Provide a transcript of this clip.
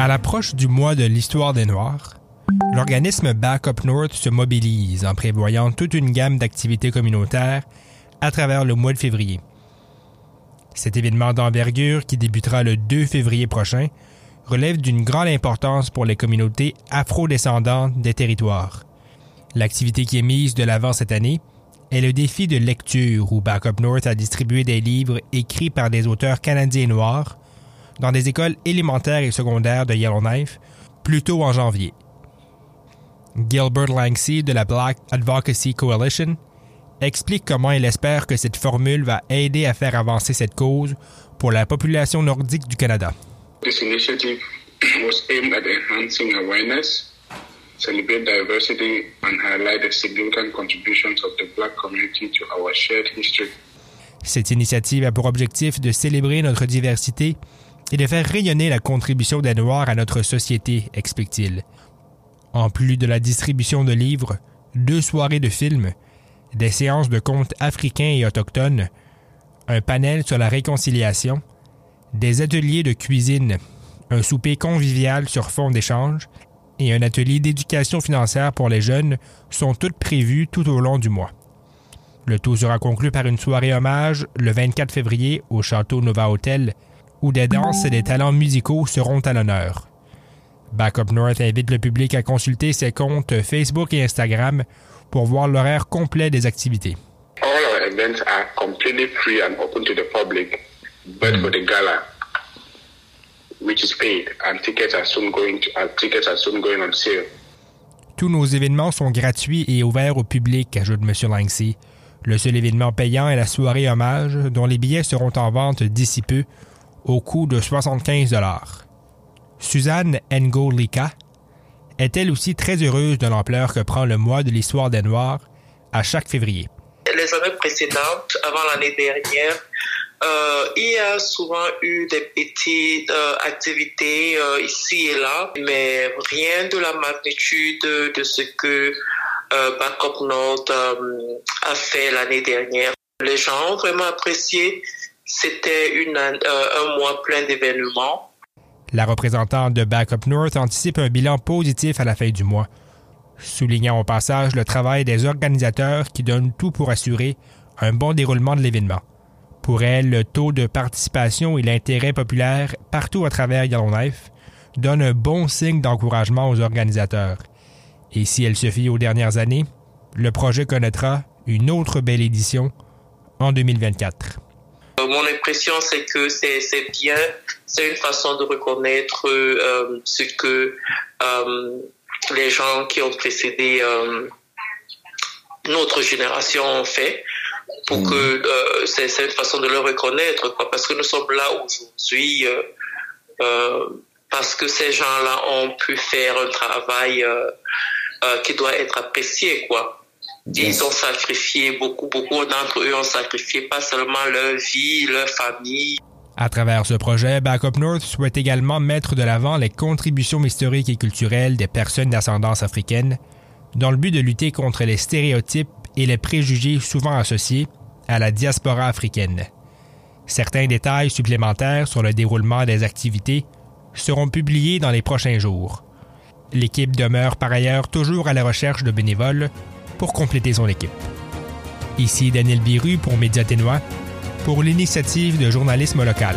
À l'approche du mois de l'histoire des Noirs, l'organisme Backup North se mobilise en prévoyant toute une gamme d'activités communautaires à travers le mois de février. Cet événement d'envergure qui débutera le 2 février prochain relève d'une grande importance pour les communautés afro-descendantes des territoires. L'activité qui est mise de l'avant cette année est le défi de lecture où Backup North a distribué des livres écrits par des auteurs canadiens noirs dans des écoles élémentaires et secondaires de Yellowknife plus tôt en janvier. Gilbert Langsey de la Black Advocacy Coalition explique comment il espère que cette formule va aider à faire avancer cette cause pour la population nordique du Canada. This initiative was aimed at enhancing awareness, celebrate diversity, and highlight the significant contributions of the Black community to our shared history. Cette initiative a pour objectif de célébrer notre diversité et de faire rayonner la contribution des Noirs à notre société, explique-t-il. En plus de la distribution de livres, deux soirées de films, des séances de contes africains et autochtones, un panel sur la réconciliation, des ateliers de cuisine, un souper convivial sur fond d'échange et un atelier d'éducation financière pour les jeunes sont toutes prévus tout au long du mois. Le tout sera conclu par une soirée hommage le 24 février au Château Nova Hotel où des danses et des talents musicaux seront à l'honneur. Backup North invite le public à consulter ses comptes Facebook et Instagram pour voir l'horaire complet des activités. All our events are completely free and open to the public, but for the gala, which is paid, and tickets are soon going to, tickets are soon going on sale. Tous nos événements sont gratuits et ouverts au public, ajoute M. Langsey. Le seul événement payant est la soirée hommage, dont les billets seront en vente d'ici peu, au coût de 75 Suzanne Ngolika est elle aussi très heureuse de l'ampleur que prend le mois de l'histoire des Noirs à chaque février. Les années précédentes, avant l'année dernière, euh, il y a souvent eu des petites euh, activités euh, ici et là, mais rien de la magnitude de ce que euh, Backup North euh, a fait l'année dernière. Les gens ont vraiment apprécié. C'était euh, un mois plein d'événements. La représentante de Backup North anticipe un bilan positif à la fin du mois, soulignant au passage le travail des organisateurs qui donnent tout pour assurer un bon déroulement de l'événement. Pour elle, le taux de participation et l'intérêt populaire partout à travers Yellowknife donnent un bon signe d'encouragement aux organisateurs. Et si elle se fie aux dernières années, le projet connaîtra une autre belle édition en 2024. Mon impression, c'est que c'est bien, c'est une façon de reconnaître euh, ce que euh, les gens qui ont précédé euh, notre génération ont fait, pour que euh, c'est une façon de le reconnaître, quoi, parce que nous sommes là aujourd'hui, parce que ces gens-là ont pu faire un travail euh, euh, qui doit être apprécié, quoi. Ils ont sacrifié beaucoup, beaucoup d'entre eux ont sacrifié pas seulement leur vie, leur famille. À travers ce projet, Backup North souhaite également mettre de l'avant les contributions historiques et culturelles des personnes d'ascendance africaine, dans le but de lutter contre les stéréotypes et les préjugés souvent associés à la diaspora africaine. Certains détails supplémentaires sur le déroulement des activités seront publiés dans les prochains jours. L'équipe demeure par ailleurs toujours à la recherche de bénévoles pour compléter son équipe. Ici Daniel Biru pour Média Ténois, pour l'initiative de journalisme local.